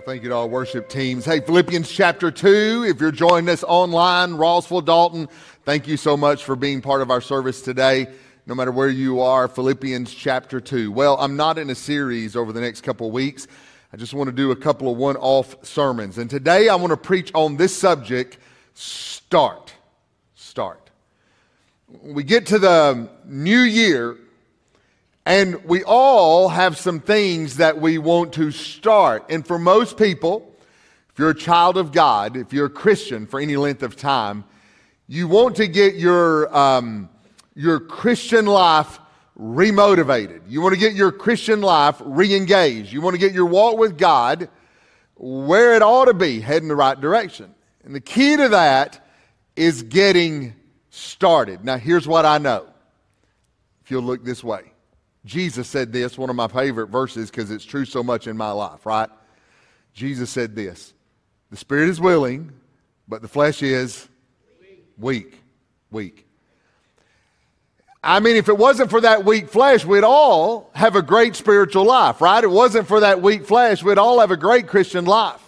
Well, thank you to our worship teams. Hey, Philippians chapter 2, if you're joining us online, Rossville, Dalton, thank you so much for being part of our service today, no matter where you are. Philippians chapter 2. Well, I'm not in a series over the next couple weeks. I just want to do a couple of one off sermons. And today I want to preach on this subject start. Start. We get to the new year, and we all have some things that we want to start. And for most people, if you're a child of God, if you're a Christian for any length of time, you want to get your, um, your Christian life remotivated. You want to get your Christian life re engaged. You want to get your walk with God where it ought to be, heading the right direction. And the key to that is getting started. Now, here's what I know. If you'll look this way. Jesus said this, one of my favorite verses because it's true so much in my life, right? Jesus said this The spirit is willing, but the flesh is weak. Weak. I mean, if it wasn't for that weak flesh, we'd all have a great spiritual life, right? It wasn't for that weak flesh, we'd all have a great Christian life.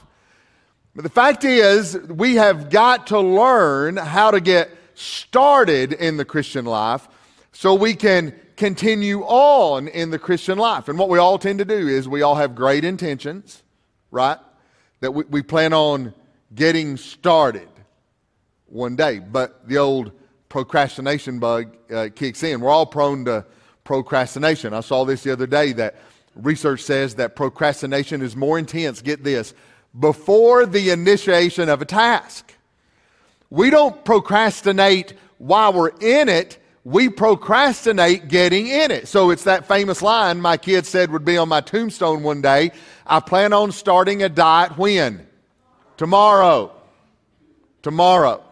But the fact is, we have got to learn how to get started in the Christian life so we can continue on in the Christian life. And what we all tend to do is we all have great intentions, right? That we, we plan on getting started one day. But the old procrastination bug uh, kicks in. We're all prone to procrastination. I saw this the other day that research says that procrastination is more intense, get this, before the initiation of a task. We don't procrastinate while we're in it we procrastinate getting in it. So it's that famous line my kid said would be on my tombstone one day. I plan on starting a diet when? Tomorrow. Tomorrow.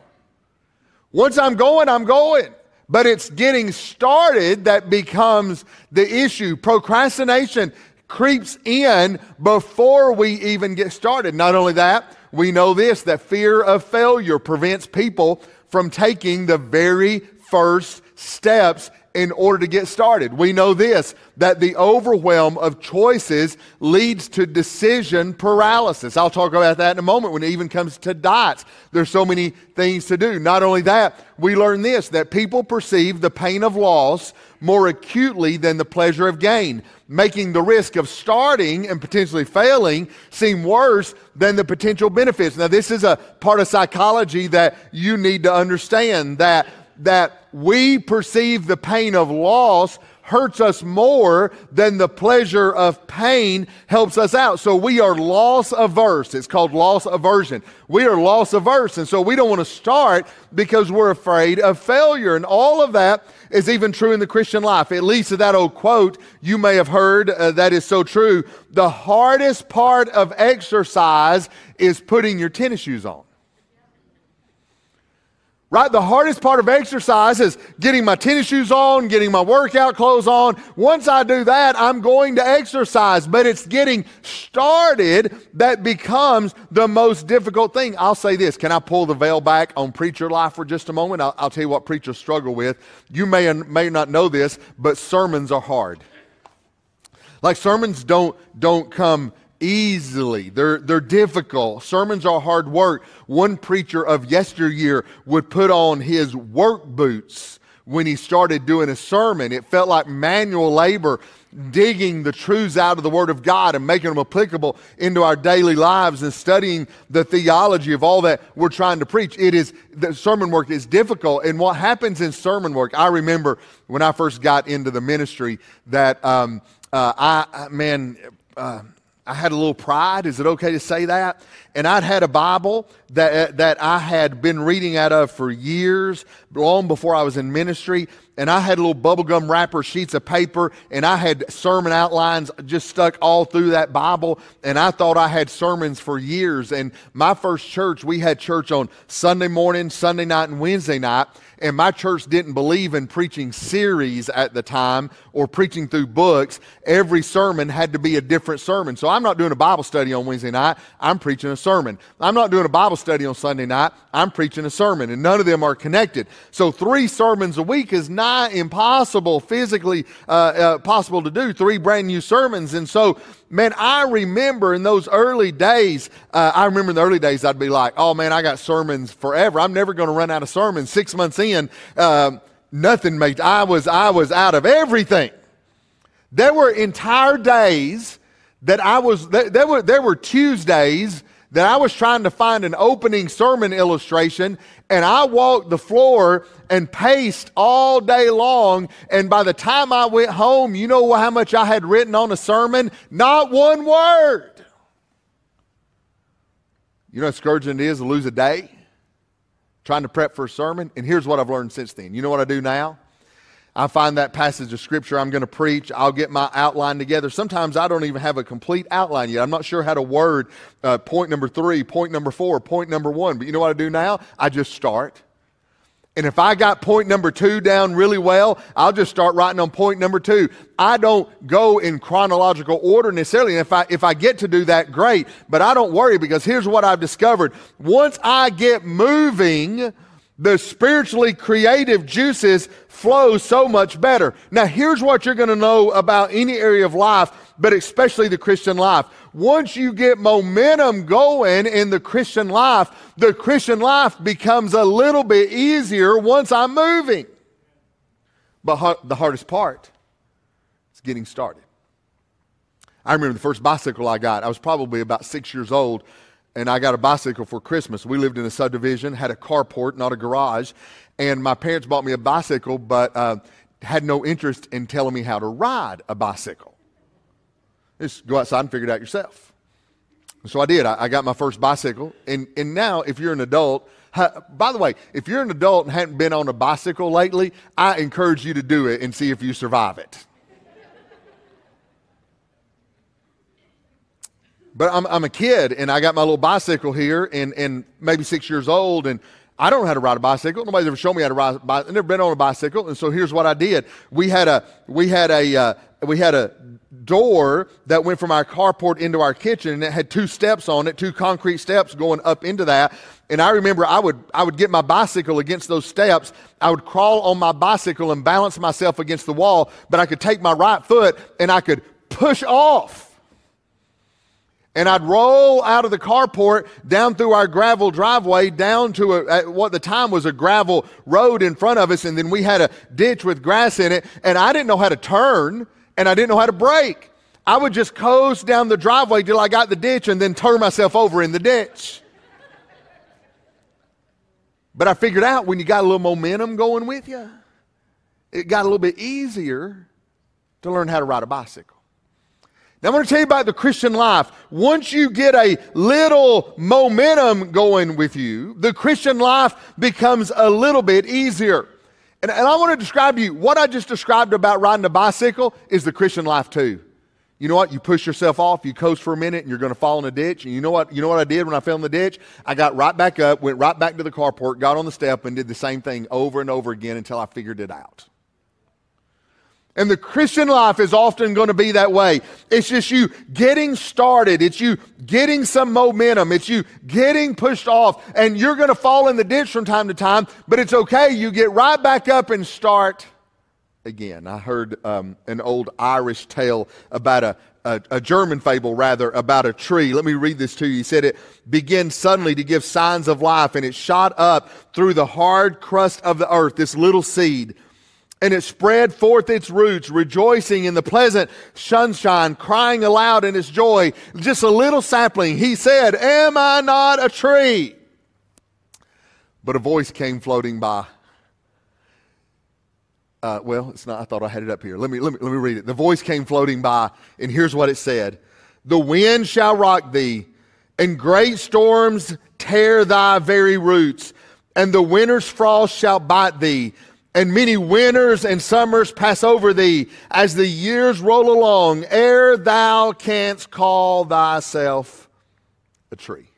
Once I'm going, I'm going. But it's getting started that becomes the issue. Procrastination creeps in before we even get started. Not only that, we know this that fear of failure prevents people from taking the very first steps in order to get started. We know this that the overwhelm of choices leads to decision paralysis. I'll talk about that in a moment when it even comes to diets. There's so many things to do. Not only that, we learn this that people perceive the pain of loss more acutely than the pleasure of gain, making the risk of starting and potentially failing seem worse than the potential benefits. Now, this is a part of psychology that you need to understand that that we perceive the pain of loss hurts us more than the pleasure of pain helps us out. So we are loss averse. It's called loss aversion. We are loss averse. And so we don't want to start because we're afraid of failure. And all of that is even true in the Christian life. At least that old quote you may have heard uh, that is so true. The hardest part of exercise is putting your tennis shoes on. Right? The hardest part of exercise is getting my tennis shoes on, getting my workout clothes on. Once I do that, I'm going to exercise, but it's getting started that becomes the most difficult thing. I'll say this. Can I pull the veil back on preacher life for just a moment? I'll, I'll tell you what preachers struggle with. You may or may not know this, but sermons are hard. Like sermons don't, don't come easily. They're, they're difficult. Sermons are hard work. One preacher of yesteryear would put on his work boots when he started doing a sermon. It felt like manual labor, digging the truths out of the Word of God and making them applicable into our daily lives and studying the theology of all that we're trying to preach. It is, the sermon work is difficult. And what happens in sermon work, I remember when I first got into the ministry that, um, uh, I, man, uh, I had a little pride. Is it okay to say that? and I'd had a Bible that, that I had been reading out of for years, long before I was in ministry. And I had little bubblegum wrapper sheets of paper, and I had sermon outlines just stuck all through that Bible. And I thought I had sermons for years. And my first church, we had church on Sunday morning, Sunday night, and Wednesday night and my church didn't believe in preaching series at the time or preaching through books. Every sermon had to be a different sermon. So I'm not doing a Bible study on Wednesday night, I'm preaching a sermon. I'm not doing a Bible study on Sunday night, I'm preaching a sermon, and none of them are connected. So three sermons a week is not impossible, physically uh, uh, possible to do, three brand new sermons. And so man, I remember in those early days, uh, I remember in the early days, I'd be like, oh man, I got sermons forever. I'm never going to run out of sermons. Six months in, uh, nothing made, I was, I was out of everything. There were entire days that I was, there were, there were Tuesdays that I was trying to find an opening sermon illustration, and I walked the floor and paced all day long. And by the time I went home, you know how much I had written on a sermon? Not one word. You know how scourging it is to lose a day trying to prep for a sermon? And here's what I've learned since then. You know what I do now? I find that passage of scripture I'm going to preach. I'll get my outline together. Sometimes I don't even have a complete outline yet. I'm not sure how to word uh, point number three, point number four, point number one. But you know what I do now? I just start. And if I got point number two down really well, I'll just start writing on point number two. I don't go in chronological order necessarily. And if I, if I get to do that, great. But I don't worry because here's what I've discovered. Once I get moving, the spiritually creative juices flow so much better. Now, here's what you're going to know about any area of life, but especially the Christian life. Once you get momentum going in the Christian life, the Christian life becomes a little bit easier once I'm moving. But the hardest part is getting started. I remember the first bicycle I got, I was probably about six years old and I got a bicycle for Christmas. We lived in a subdivision, had a carport, not a garage, and my parents bought me a bicycle, but uh, had no interest in telling me how to ride a bicycle. Just go outside and figure it out yourself. So I did. I, I got my first bicycle, and, and now if you're an adult, by the way, if you're an adult and hadn't been on a bicycle lately, I encourage you to do it and see if you survive it. But I'm, I'm a kid and I got my little bicycle here and, and maybe six years old and I don't know how to ride a bicycle. Nobody's ever shown me how to ride. I've never been on a bicycle, and so here's what I did. We had a we had a uh, we had a door that went from our carport into our kitchen, and it had two steps on it, two concrete steps going up into that. And I remember I would I would get my bicycle against those steps. I would crawl on my bicycle and balance myself against the wall, but I could take my right foot and I could push off and I'd roll out of the carport down through our gravel driveway down to a, what the time was a gravel road in front of us. And then we had a ditch with grass in it. And I didn't know how to turn and I didn't know how to brake. I would just coast down the driveway till I got the ditch and then turn myself over in the ditch. But I figured out when you got a little momentum going with you, it got a little bit easier to learn how to ride a bicycle. Now, I want to tell you about the Christian life. Once you get a little momentum going with you, the Christian life becomes a little bit easier. And, and I want to describe to you what I just described about riding a bicycle is the Christian life too. You know what? You push yourself off, you coast for a minute, and you're going to fall in a ditch. And you know what? You know what I did when I fell in the ditch? I got right back up, went right back to the carport, got on the step, and did the same thing over and over again until I figured it out. And the Christian life is often going to be that way. It's just you getting started. It's you getting some momentum. It's you getting pushed off. And you're going to fall in the ditch from time to time, but it's okay. You get right back up and start again. I heard um, an old Irish tale about a, a, a, German fable, rather, about a tree. Let me read this to you. He said it begins suddenly to give signs of life, and it shot up through the hard crust of the earth, this little seed and it spread forth its roots, rejoicing in the pleasant sunshine, crying aloud in its joy. Just a little sapling. He said, Am I not a tree? But a voice came floating by. Uh, well, it's not. I thought I had it up here. Let me, let me, let me read it. The voice came floating by, and here's what it said The wind shall rock thee and great storms tear thy very roots, and the winter's frost shall bite thee, and many winters and summers pass over thee as the years roll along, ere thou canst call thyself a tree.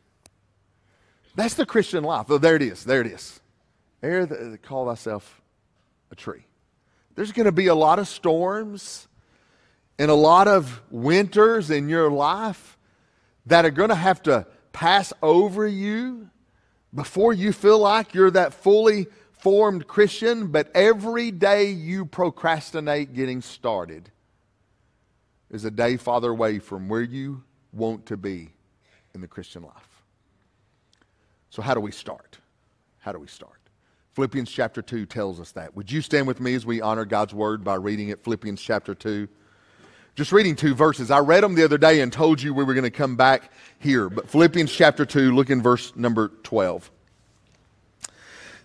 That's the Christian life. Oh, there it is. There it is. Ere the, uh, call thyself a tree. There's going to be a lot of storms and a lot of winters in your life that are going to have to pass over you before you feel like you're that fully formed Christian, but every day you procrastinate getting started is a day farther away from where you want to be in the Christian life. So, how do we start? How do we start? Philippians chapter 2 tells us that. Would you stand with me as we honor God's word by reading it? Philippians chapter 2. Just reading two verses. I read them the other day and told you we were going to come back here. But Philippians chapter 2, look in verse number 12.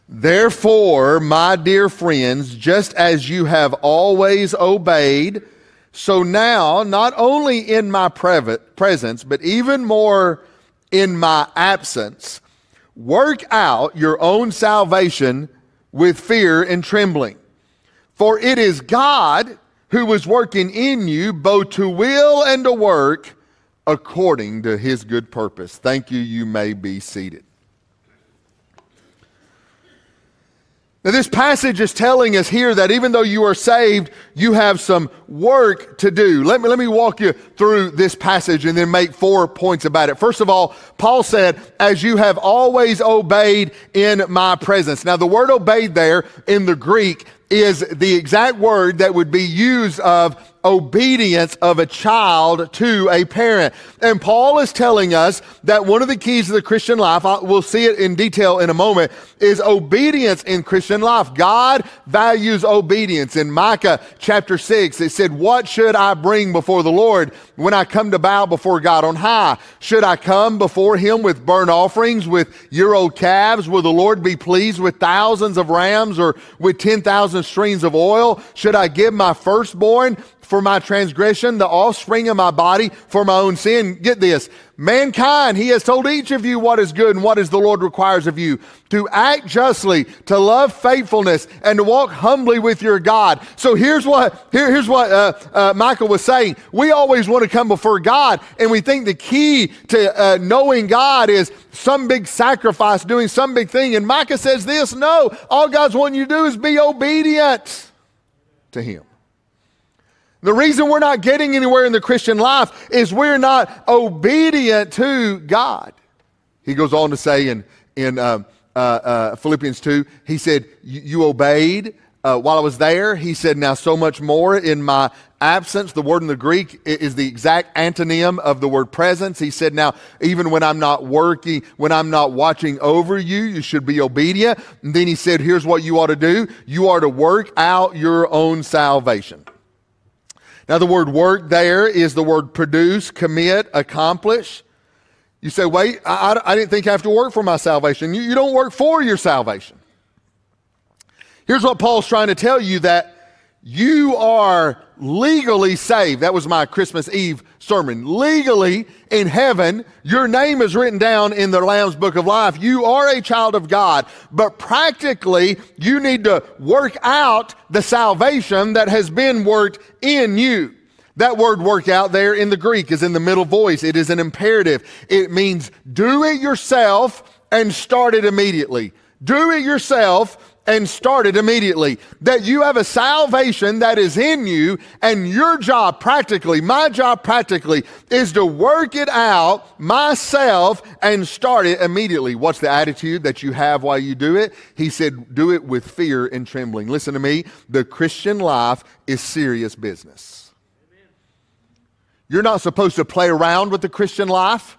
Therefore, my dear friends, just as you have always obeyed, so now, not only in my presence, but even more in my absence, work out your own salvation with fear and trembling. For it is God who is working in you both to will and to work according to his good purpose. Thank you. You may be seated. Now, this passage is telling us here that even though you are saved, you have some work to do. Let me, let me walk you through this passage and then make four points about it. First of all, Paul said, as you have always obeyed in my presence. Now, the word obeyed there in the Greek is the exact word that would be used of obedience of a child to a parent. And Paul is telling us that one of the keys of the Christian life, we'll see it in detail in a moment, is obedience in Christian life. God values obedience. In Micah chapter 6, it said, What should I bring before the Lord when I come to bow before God on high? Should I come before him with burnt offerings, with year old calves? Will the Lord be pleased with thousands of rams or with 10,000 streams of oil? Should I give my firstborn? For my transgression, the offspring of my body for my own sin. Get this. Mankind, he has told each of you what is good and what is the Lord requires of you. To act justly, to love faithfulness, and to walk humbly with your God. So here's what, here, here's what uh, uh, Michael was saying. We always want to come before God, and we think the key to uh, knowing God is some big sacrifice, doing some big thing. And Micah says this, no, all God's wanting you to do is be obedient to him. The reason we're not getting anywhere in the Christian life is we're not obedient to God. He goes on to say in, in uh, uh, uh, Philippians 2, he said, You obeyed uh, while I was there. He said, Now so much more in my absence. The word in the Greek is the exact antonym of the word presence. He said, Now, even when I'm not working, when I'm not watching over you, you should be obedient. And then he said, Here's what you ought to do you are to work out your own salvation. Now, the word work there is the word produce, commit, accomplish. You say, wait, I, I didn't think I have to work for my salvation. You, you don't work for your salvation. Here's what Paul's trying to tell you that you are legally saved. That was my Christmas Eve sermon. Legally in heaven, your name is written down in the Lamb's Book of Life. You are a child of God, but practically you need to work out the salvation that has been worked in you. That word work out there in the Greek is in the middle voice. It is an imperative. It means do it yourself and start it immediately. Do it yourself and started immediately. That you have a salvation that is in you, and your job practically, my job practically, is to work it out myself and start it immediately. What's the attitude that you have while you do it? He said, do it with fear and trembling. Listen to me. The Christian life is serious business. You're not supposed to play around with the Christian life.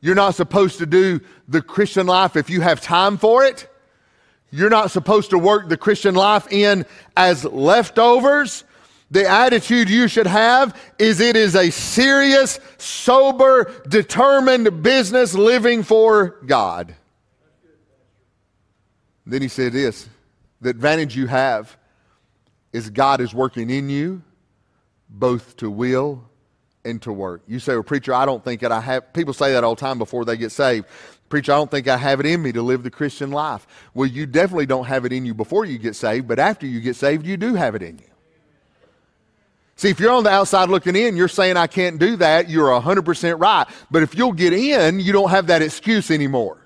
You're not supposed to do the Christian life if you have time for it. You're not supposed to work the Christian life in as leftovers. The attitude you should have is it is a serious, sober, determined business living for God. Then he said this the advantage you have is God is working in you both to will and to work. You say, well, preacher, I don't think that I have, people say that all the time before they get saved. Preacher, I don't think I have it in me to live the Christian life. Well, you definitely don't have it in you before you get saved, but after you get saved, you do have it in you. See, if you're on the outside looking in, you're saying I can't do that, you're 100% right. But if you'll get in, you don't have that excuse anymore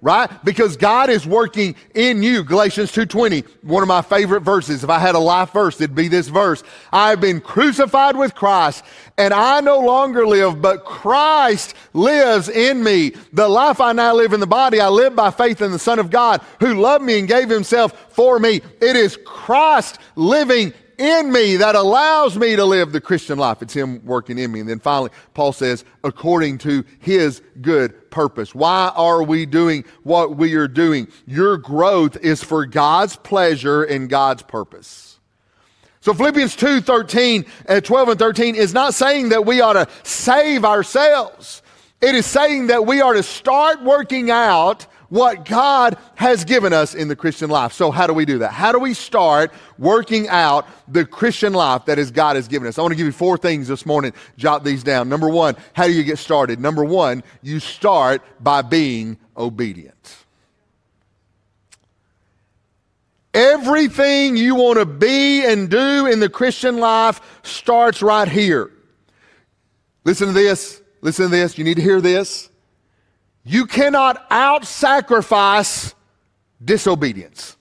right? Because God is working in you. Galatians 2:20, one of my favorite verses. If I had a life verse, it'd be this verse. I have been crucified with Christ, and I no longer live, but Christ lives in me. The life I now live in the body, I live by faith in the Son of God, who loved me and gave himself for me. It is Christ living in me that allows me to live the Christian life. It's Him working in me. And then finally, Paul says, according to His good purpose. Why are we doing what we are doing? Your growth is for God's pleasure and God's purpose. So Philippians 2 13, uh, 12 and 13 is not saying that we ought to save ourselves. It is saying that we are to start working out what God has given us in the Christian life. So, how do we do that? How do we start working out the Christian life that is God has given us? I want to give you four things this morning. Jot these down. Number one, how do you get started? Number one, you start by being obedient. Everything you want to be and do in the Christian life starts right here. Listen to this. Listen to this. You need to hear this. You cannot out sacrifice disobedience.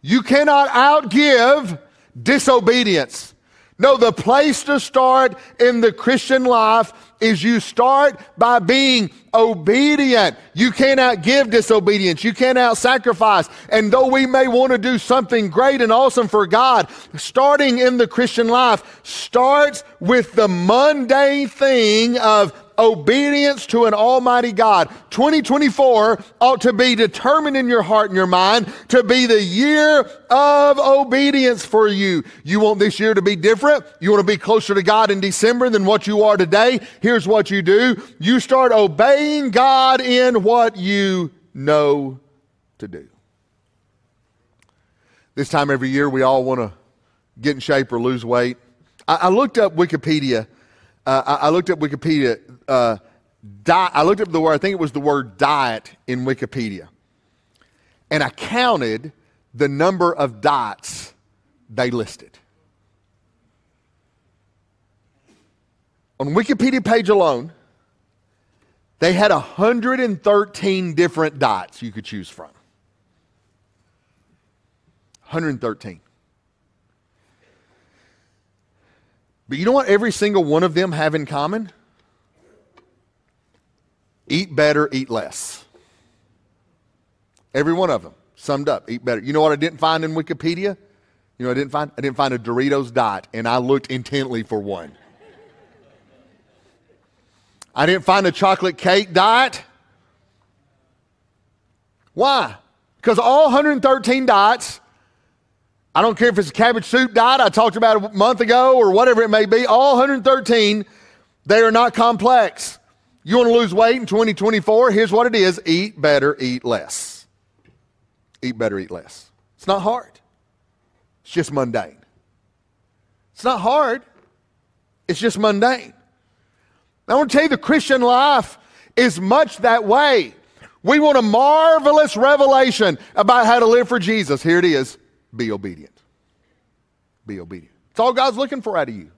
You cannot outgive disobedience. No, the place to start in the Christian life is you start by being obedient. You cannot give disobedience. You cannot sacrifice. And though we may want to do something great and awesome for God, starting in the Christian life starts with the mundane thing of obedience to an almighty God. 2024 ought to be determined in your heart and your mind to be the year of obedience for you. You want this year to be different? You want to be closer to God in December than what you are today? Here's what you do. You start obeying God in what you know to do. This time every year, we all want to get in shape or lose weight. I, I looked up Wikipedia uh, I, I, looked up Wikipedia. Uh, I looked up the word, I think it was the word diet in Wikipedia. And I counted the number of diets they listed. On Wikipedia page alone, they had 113 different diets you could choose from. 113. But you know what every single one of them have in common? Eat better, eat less. Every one of them summed up, eat better. You know what I didn't find in Wikipedia? You know I didn't find? I didn't find a Doritos diet, and I looked intently for one. I didn't find a chocolate cake diet. Why? Because all 113 diets I don't care if it's a cabbage soup diet I talked about a month ago or whatever it may be, all 113, they are not complex. You want to lose weight in 2024? Here's what it is eat better, eat less. Eat better, eat less. It's not hard, it's just mundane. It's not hard, it's just mundane. I want to tell you the Christian life is much that way. We want a marvelous revelation about how to live for Jesus. Here it is be obedient. Be obedient. It's all God's looking for out of you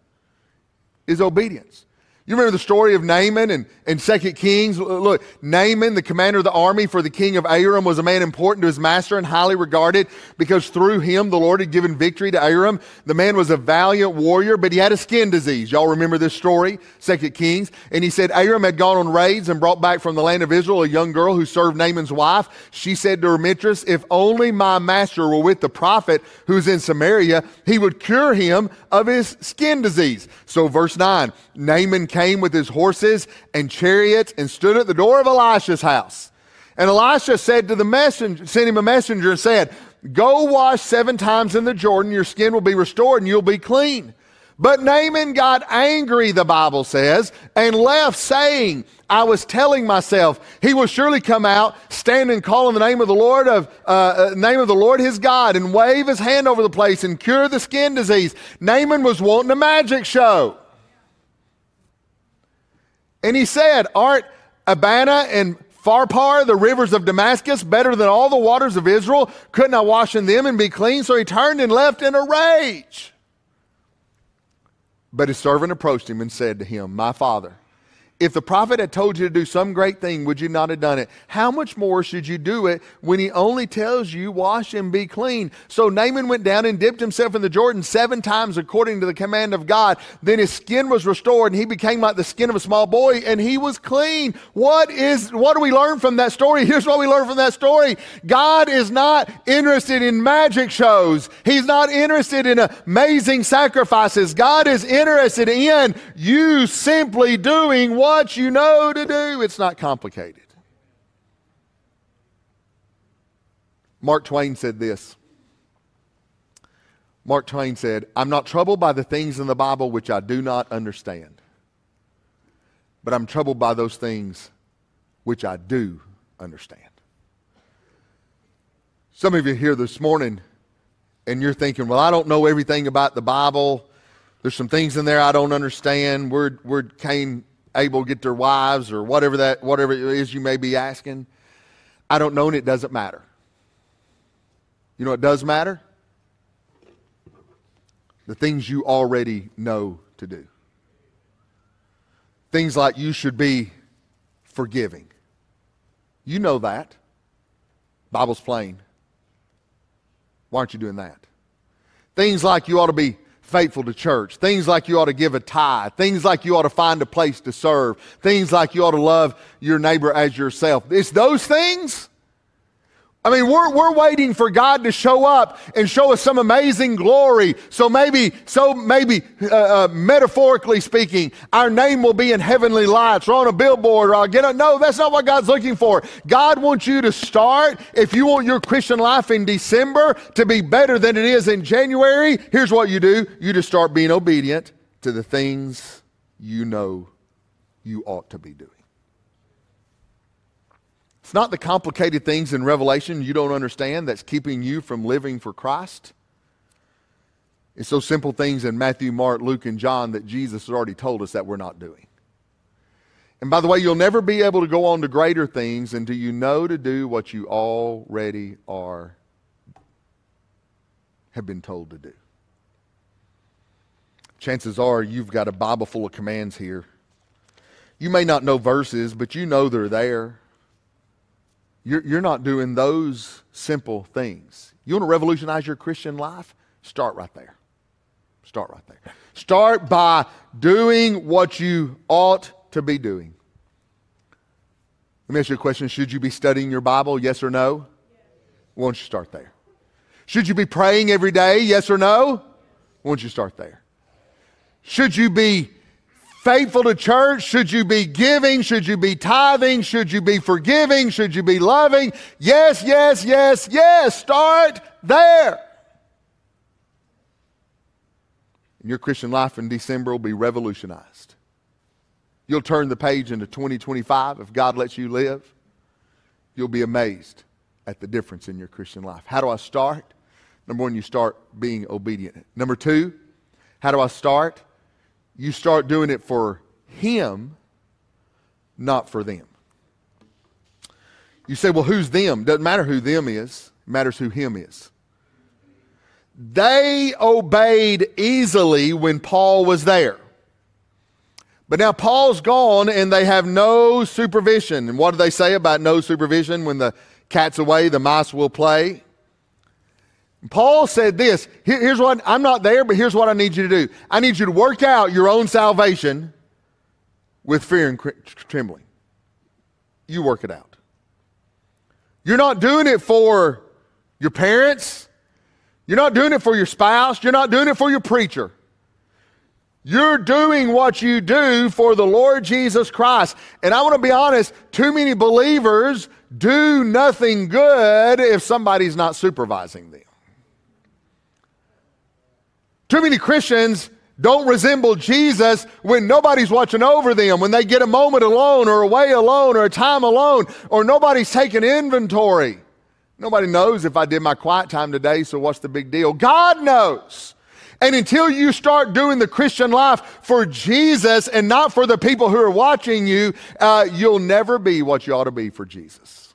is obedience. You remember the story of Naaman and, and 2 Kings? Look, Naaman, the commander of the army for the king of Aram, was a man important to his master and highly regarded because through him the Lord had given victory to Aram. The man was a valiant warrior, but he had a skin disease. Y'all remember this story, 2 Kings? And he said Aram had gone on raids and brought back from the land of Israel a young girl who served Naaman's wife. She said to her mistress, If only my master were with the prophet who's in Samaria, he would cure him of his skin disease. So, verse 9 Naaman came with his horses and chariots and stood at the door of Elisha's house. And Elisha said to the messenger, sent him a messenger and said, Go wash seven times in the Jordan, your skin will be restored and you'll be clean. But Naaman got angry, the Bible says, and left saying, I was telling myself, he will surely come out, stand and call in the name of the Lord of uh, uh, name of the Lord his God, and wave his hand over the place and cure the skin disease. Naaman was wanting a magic show. And he said, Aren't Abana and Pharpar, the rivers of Damascus, better than all the waters of Israel? Couldn't I wash in them and be clean? So he turned and left in a rage. But his servant approached him and said to him, My father, if the prophet had told you to do some great thing, would you not have done it? How much more should you do it when he only tells you, wash and be clean? So Naaman went down and dipped himself in the Jordan seven times according to the command of God. Then his skin was restored and he became like the skin of a small boy and he was clean. What is, what do we learn from that story? Here's what we learn from that story. God is not interested in magic shows. He's not interested in amazing sacrifices. God is interested in you simply doing what what you know to do. It's not complicated. Mark Twain said this. Mark Twain said, I'm not troubled by the things in the Bible which I do not understand, but I'm troubled by those things which I do understand. Some of you here this morning, and you're thinking, well, I don't know everything about the Bible. There's some things in there I don't understand. Where, where Cain able to get their wives or whatever that whatever it is you may be asking. I don't know and it doesn't matter. You know it does matter? The things you already know to do. Things like you should be forgiving. You know that. Bible's plain. Why aren't you doing that? Things like you ought to be faithful to church. Things like you ought to give a tithe. Things like you ought to find a place to serve. Things like you ought to love your neighbor as yourself. It's those things I mean, we're, we're waiting for God to show up and show us some amazing glory. So maybe, so maybe, uh, uh, metaphorically speaking, our name will be in heavenly lights or on a billboard or I'll get a, no, that's not what God's looking for. God wants you to start. If you want your Christian life in December to be better than it is in January, here's what you do. You just start being obedient to the things you know you ought to be doing. It's not the complicated things in Revelation you don't understand that's keeping you from living for Christ. It's those simple things in Matthew, Mark, Luke, and John that Jesus has already told us that we're not doing. And by the way, you'll never be able to go on to greater things until you know to do what you already are, have been told to do. Chances are you've got a Bible full of commands here. You may not know verses, but you know they're there. You're, you're not doing those simple things. You want to revolutionize your Christian life? Start right there. Start right there. Start by doing what you ought to be doing. Let me ask you a question. Should you be studying your Bible? Yes or no? Why don't you start there? Should you be praying every day? Yes or no? Why don't you start there? Should you be faithful to church? Should you be giving? Should you be tithing? Should you be forgiving? Should you be loving? Yes, yes, yes, yes. Start there. And your Christian life in December will be revolutionized. You'll turn the page into 2025 if God lets you live. You'll be amazed at the difference in your Christian life. How do I start? Number one, you start being obedient. Number two, how do I start? You start doing it for Him, not for them. You say, well, who's them? Doesn't matter who them is, matters who Him is. They obeyed easily when Paul was there. But now Paul's gone and they have no supervision. And what do they say about no supervision? When the cat's away, the mice will play. Paul said this Here, here's what I'm not there, but here's what I need you to do. I need you to work out your own salvation with fear and trembling. You work it out. You're not doing it for your parents. You're not doing it for your spouse. You're not doing it for your preacher. You're doing what you do for the Lord Jesus Christ. And I want to be honest, too many believers do nothing good if somebody's not supervising them. Too many Christians don't resemble Jesus when nobody's watching over them, when they get a moment alone or away alone or a time alone or nobody's taking inventory. Nobody knows if I did my quiet time today, so what's the big deal? God knows. And until you start doing the Christian life for Jesus and not for the people who are watching you, uh, you'll never be what you ought to be for Jesus.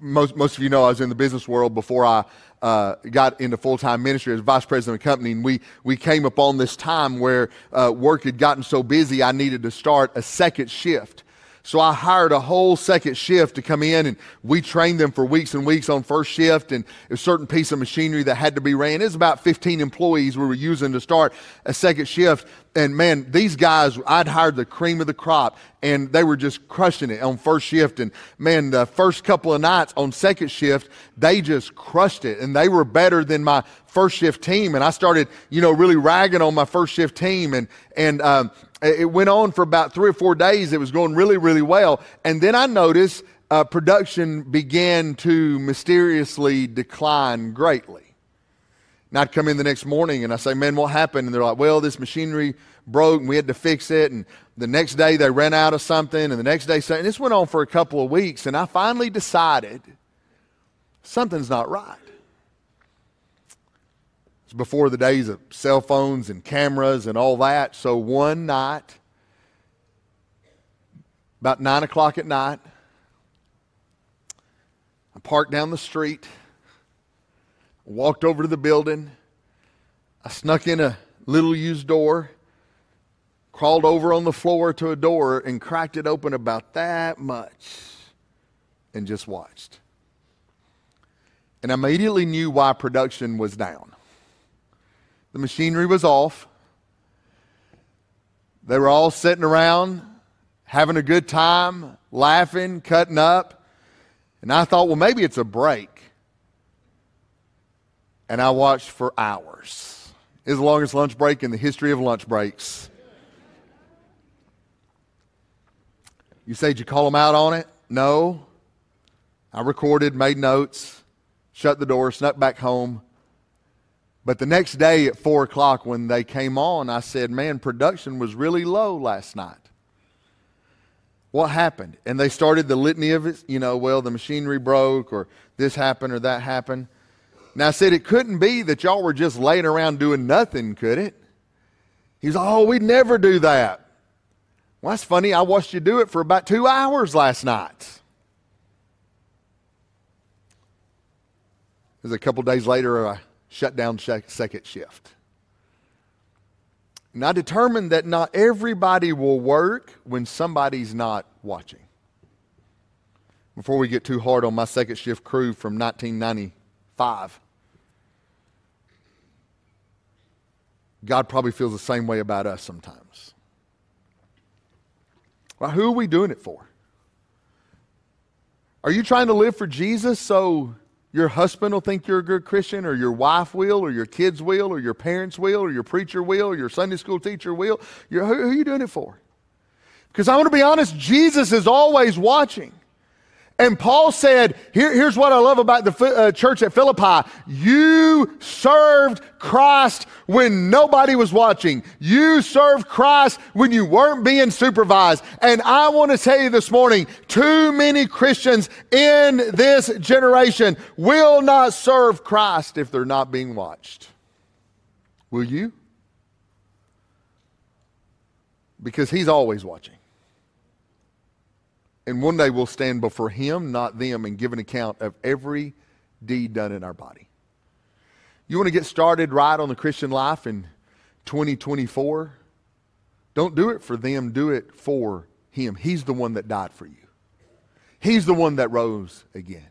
Most, most of you know I was in the business world before I uh, got into full time ministry as vice president of the company, and we, we came upon this time where uh, work had gotten so busy I needed to start a second shift. So I hired a whole second shift to come in and we trained them for weeks and weeks on first shift and a certain piece of machinery that had to be ran. It was about 15 employees we were using to start a second shift. And man, these guys, I'd hired the cream of the crop and they were just crushing it on first shift. And man, the first couple of nights on second shift, they just crushed it and they were better than my first shift team. And I started, you know, really ragging on my first shift team. And, and, um, it went on for about three or four days. It was going really, really well. And then I noticed uh, production began to mysteriously decline greatly. And I'd come in the next morning and I say, Man, what happened? And they're like, Well, this machinery broke and we had to fix it. And the next day they ran out of something. And the next day, something. this went on for a couple of weeks. And I finally decided something's not right before the days of cell phones and cameras and all that. So one night, about 9 o'clock at night, I parked down the street, walked over to the building. I snuck in a little used door, crawled over on the floor to a door, and cracked it open about that much and just watched. And I immediately knew why production was down. The machinery was off. They were all sitting around having a good time, laughing, cutting up. And I thought, well, maybe it's a break. And I watched for hours. It's the longest lunch break in the history of lunch breaks. You say, did you call them out on it? No. I recorded, made notes, shut the door, snuck back home, but the next day at 4 o'clock when they came on, I said, Man, production was really low last night. What happened? And they started the litany of it, you know, well, the machinery broke, or this happened, or that happened. Now I said, It couldn't be that y'all were just laying around doing nothing, could it? He's, Oh, we'd never do that. Well, that's funny. I watched you do it for about two hours last night. It was a couple days later, I shut down second shift. And I determined that not everybody will work when somebody's not watching. Before we get too hard on my second shift crew from 1995, God probably feels the same way about us sometimes. Well, who are we doing it for? Are you trying to live for Jesus so your husband will think you're a good Christian, or your wife will, or your kids will, or your parents will, or your preacher will, or your Sunday school teacher will. You're, who, who are you doing it for? Because I want to be honest, Jesus is always watching. And Paul said, Here, here's what I love about the uh, church at Philippi. You served Christ when nobody was watching. You served Christ when you weren't being supervised. And I want to tell you this morning, too many Christians in this generation will not serve Christ if they're not being watched. Will you? Because he's always watching. And one day we'll stand before Him, not them, and give an account of every deed done in our body. You want to get started right on the Christian life in 2024? Don't do it for them, do it for Him. He's the one that died for you, He's the one that rose again.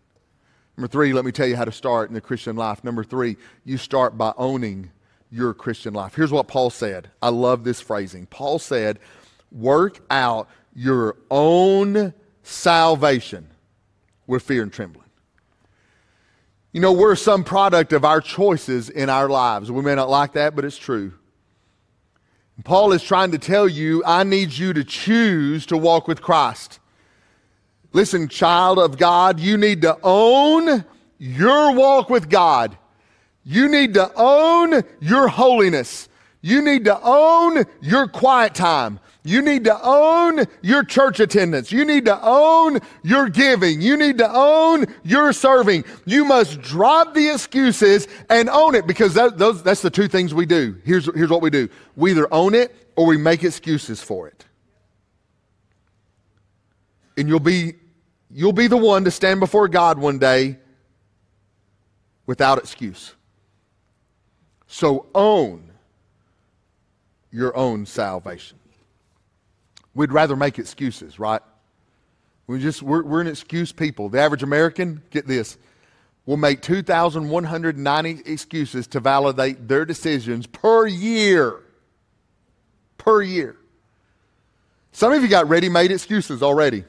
Number three, let me tell you how to start in the Christian life. Number three, you start by owning your Christian life. Here's what Paul said. I love this phrasing. Paul said, Work out your own salvation with fear and trembling. You know, we're some product of our choices in our lives. We may not like that, but it's true. Paul is trying to tell you, I need you to choose to walk with Christ. Listen, child of God, you need to own your walk with God. You need to own your holiness. You need to own your quiet time. You need to own your church attendance. You need to own your giving. You need to own your serving. You must drop the excuses and own it because that, those, that's the two things we do. Here's, here's what we do we either own it or we make excuses for it. And you'll be, you'll be the one to stand before God one day without excuse. So own your own salvation. We'd rather make excuses, right? We just we're, we're an excuse people. The average American, get this, will make 2,190 excuses to validate their decisions per year. Per year. Some of you got ready-made excuses already,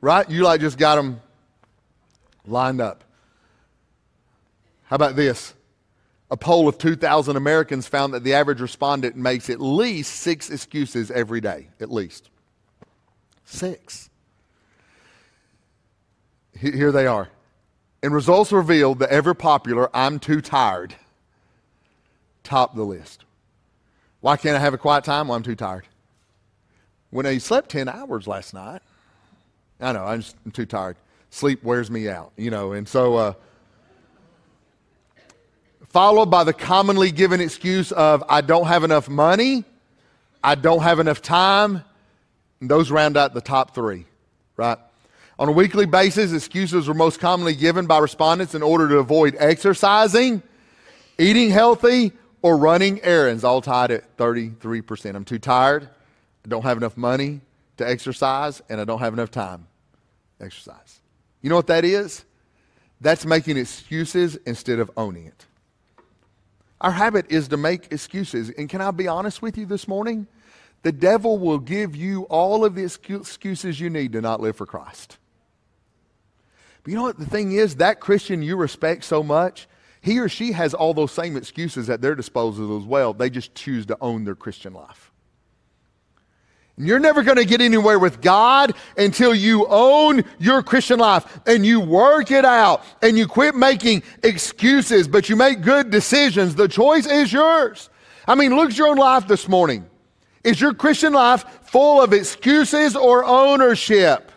right? You like just got them lined up. How about this? A poll of 2,000 Americans found that the average respondent makes at least six excuses every day, at least. Six. Here they are. And results revealed the ever popular I'm too tired top the list. Why can't I have a quiet time? Well, I'm too tired. When I slept 10 hours last night, I know, I'm, just, I'm too tired. Sleep wears me out, you know, and so. Uh, followed by the commonly given excuse of, I don't have enough money, I don't have enough time. And those round out the top three, right? On a weekly basis, excuses are most commonly given by respondents in order to avoid exercising, eating healthy, or running errands, all tied at 33%. I'm too tired, I don't have enough money to exercise, and I don't have enough time to exercise. You know what that is? That's making excuses instead of owning it. Our habit is to make excuses. And can I be honest with you this morning? The devil will give you all of the excuses you need to not live for Christ. But you know what the thing is? That Christian you respect so much, he or she has all those same excuses at their disposal as well. They just choose to own their Christian life. You're never going to get anywhere with God until you own your Christian life and you work it out and you quit making excuses, but you make good decisions. The choice is yours. I mean, look at your own life this morning. Is your Christian life full of excuses or ownership?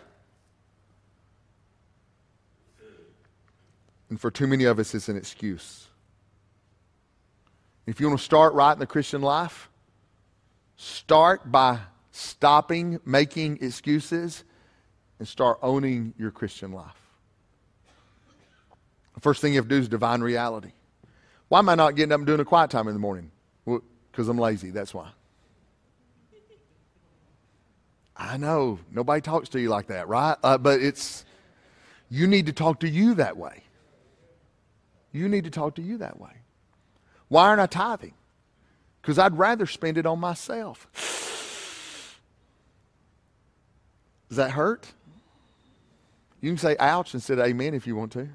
And for too many of us, it's an excuse. If you want to start right in the Christian life, start by stopping making excuses and start owning your Christian life. The first thing you have to do is divine reality. Why am I not getting up and doing a quiet time in the morning? Well, because I'm lazy, that's why. I know, nobody talks to you like that, right? Uh, but it's, you need to talk to you that way. You need to talk to you that way. Why aren't I tithing? Because I'd rather spend it on myself. Does that hurt? You can say ouch instead of amen if you want to.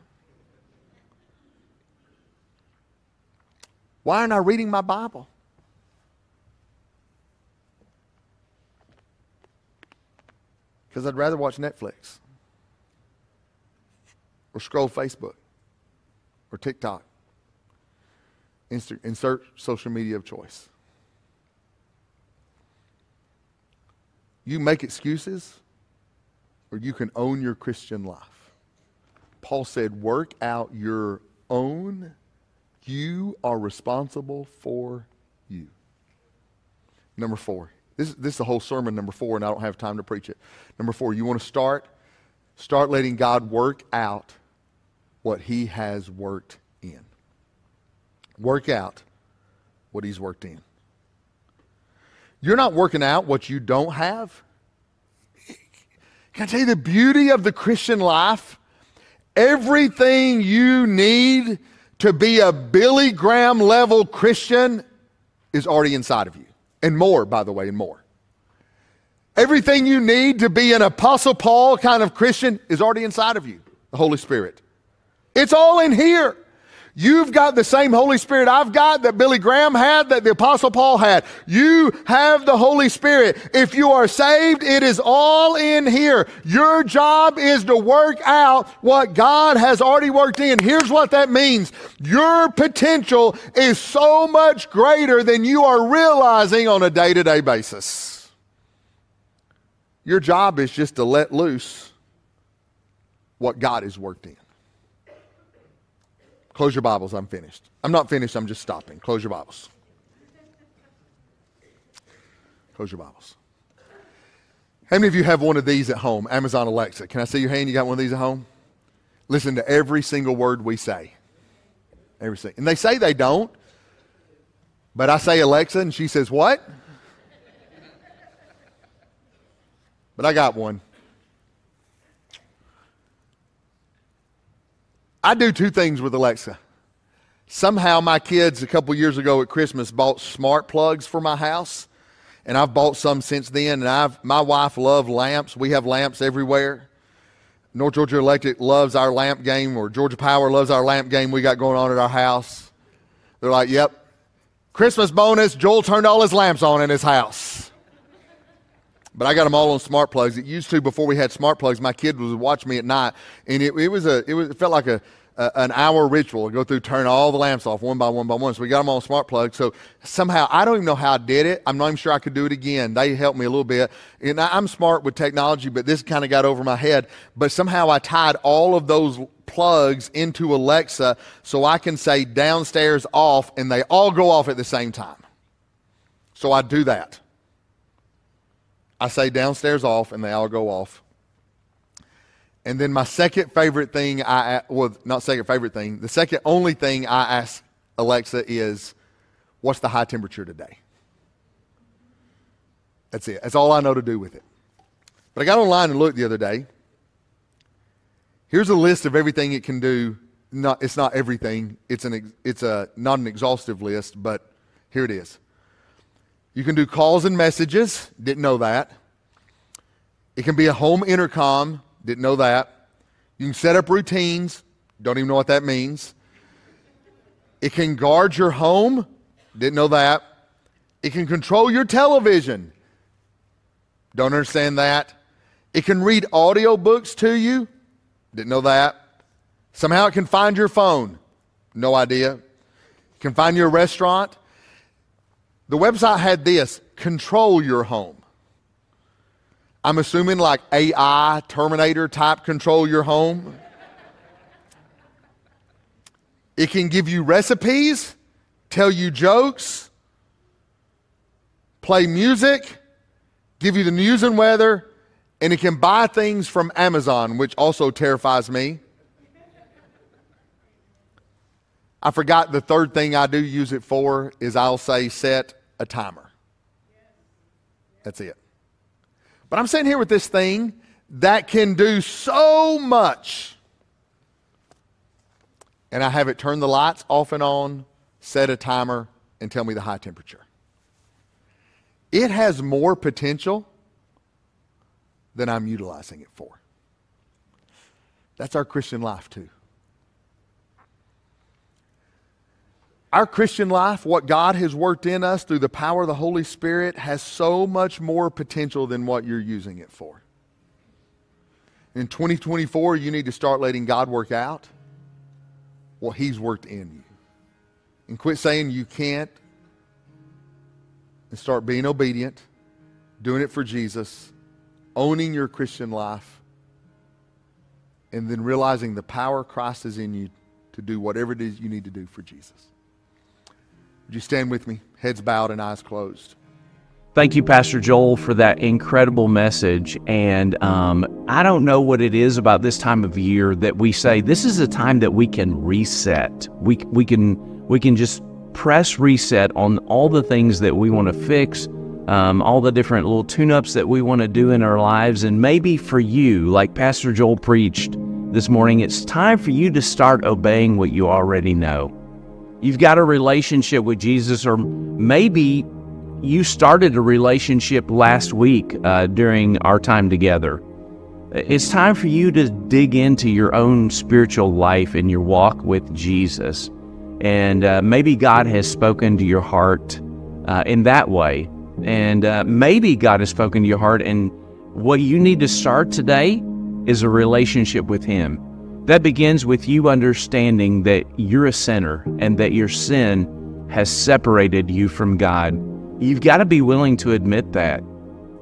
Why aren't I reading my Bible? Because I'd rather watch Netflix or scroll Facebook or TikTok. Insert social media of choice. You make excuses you can own your Christian life. Paul said, work out your own. You are responsible for you. Number four. This, this is the whole sermon, number four, and I don't have time to preach it. Number four, you want to start? Start letting God work out what He has worked in. Work out what He's worked in. You're not working out what you don't have. Can I tell you the beauty of the Christian life? Everything you need to be a Billy Graham level Christian is already inside of you. And more, by the way, and more. Everything you need to be an Apostle Paul kind of Christian is already inside of you, the Holy Spirit. It's all in here. You've got the same Holy Spirit I've got that Billy Graham had, that the Apostle Paul had. You have the Holy Spirit. If you are saved, it is all in here. Your job is to work out what God has already worked in. Here's what that means. Your potential is so much greater than you are realizing on a day to day basis. Your job is just to let loose what God has worked in. Close your Bibles. I'm finished. I'm not finished. I'm just stopping. Close your Bibles. Close your Bibles. How many of you have one of these at home? Amazon Alexa. Can I see your hand? You got one of these at home? Listen to every single word we say. Every single. And they say they don't. But I say Alexa and she says, What? But I got one. I do two things with Alexa. Somehow my kids a couple years ago at Christmas bought smart plugs for my house, and I've bought some since then. And I've my wife loves lamps. We have lamps everywhere. North Georgia Electric loves our lamp game, or Georgia Power loves our lamp game we got going on at our house. They're like, "Yep, Christmas bonus. Joel turned all his lamps on in his house." But I got them all on smart plugs. It used to before we had smart plugs. My kid would watch me at night, and it, it was a it, was, it felt like a, a an hour ritual. to go through, turn all the lamps off one by one by one. So we got them on smart plugs. So somehow I don't even know how I did it. I'm not even sure I could do it again. They helped me a little bit, and I, I'm smart with technology, but this kind of got over my head. But somehow I tied all of those plugs into Alexa so I can say downstairs off, and they all go off at the same time. So I do that. I say downstairs off, and they all go off. And then my second favorite thing, I well, not second favorite thing, the second only thing I ask Alexa is, "What's the high temperature today?" That's it. That's all I know to do with it. But I got online and looked the other day. Here's a list of everything it can do. Not, it's not everything. It's an it's a not an exhaustive list, but here it is. You can do calls and messages. Didn't know that. It can be a home intercom. Didn't know that. You can set up routines. Don't even know what that means. It can guard your home. Didn't know that. It can control your television. Don't understand that. It can read audio books to you. Didn't know that. Somehow it can find your phone. No idea. It can find your restaurant. The website had this control your home. I'm assuming like AI, Terminator type control your home. It can give you recipes, tell you jokes, play music, give you the news and weather, and it can buy things from Amazon, which also terrifies me. I forgot the third thing I do use it for is I'll say set a timer. That's it. But I'm sitting here with this thing that can do so much. And I have it turn the lights off and on, set a timer, and tell me the high temperature. It has more potential than I'm utilizing it for. That's our Christian life, too. Our Christian life, what God has worked in us through the power of the Holy Spirit, has so much more potential than what you're using it for. In 2024, you need to start letting God work out what He's worked in you. And quit saying you can't and start being obedient, doing it for Jesus, owning your Christian life, and then realizing the power Christ is in you to do whatever it is you need to do for Jesus. Would you stand with me, heads bowed and eyes closed? Thank you, Pastor Joel, for that incredible message. And um, I don't know what it is about this time of year that we say this is a time that we can reset. We we can we can just press reset on all the things that we want to fix, um, all the different little tune-ups that we want to do in our lives. And maybe for you, like Pastor Joel preached this morning, it's time for you to start obeying what you already know. You've got a relationship with Jesus, or maybe you started a relationship last week uh, during our time together. It's time for you to dig into your own spiritual life and your walk with Jesus. And uh, maybe God has spoken to your heart uh, in that way. And uh, maybe God has spoken to your heart, and what you need to start today is a relationship with Him. That begins with you understanding that you're a sinner and that your sin has separated you from God. You've got to be willing to admit that.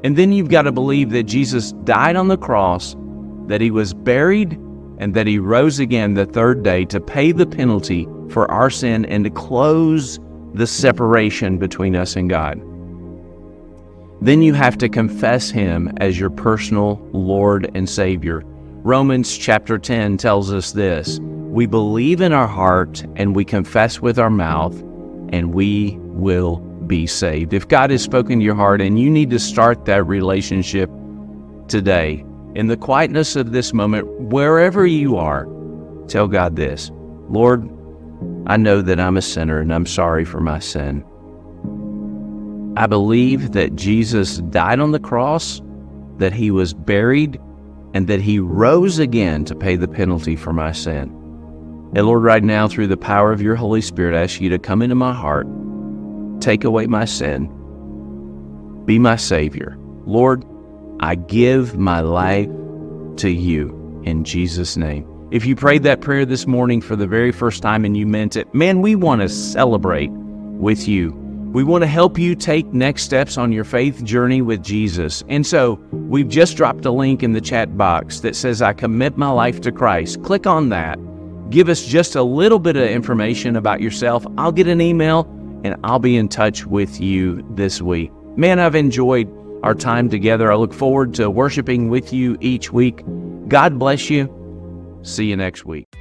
And then you've got to believe that Jesus died on the cross, that he was buried, and that he rose again the third day to pay the penalty for our sin and to close the separation between us and God. Then you have to confess him as your personal Lord and Savior. Romans chapter 10 tells us this We believe in our heart and we confess with our mouth, and we will be saved. If God has spoken to your heart and you need to start that relationship today, in the quietness of this moment, wherever you are, tell God this Lord, I know that I'm a sinner and I'm sorry for my sin. I believe that Jesus died on the cross, that he was buried, and that he rose again to pay the penalty for my sin. And Lord, right now, through the power of your Holy Spirit, I ask you to come into my heart, take away my sin, be my Savior. Lord, I give my life to you in Jesus' name. If you prayed that prayer this morning for the very first time and you meant it, man, we want to celebrate with you. We want to help you take next steps on your faith journey with Jesus. And so we've just dropped a link in the chat box that says, I commit my life to Christ. Click on that. Give us just a little bit of information about yourself. I'll get an email and I'll be in touch with you this week. Man, I've enjoyed our time together. I look forward to worshiping with you each week. God bless you. See you next week.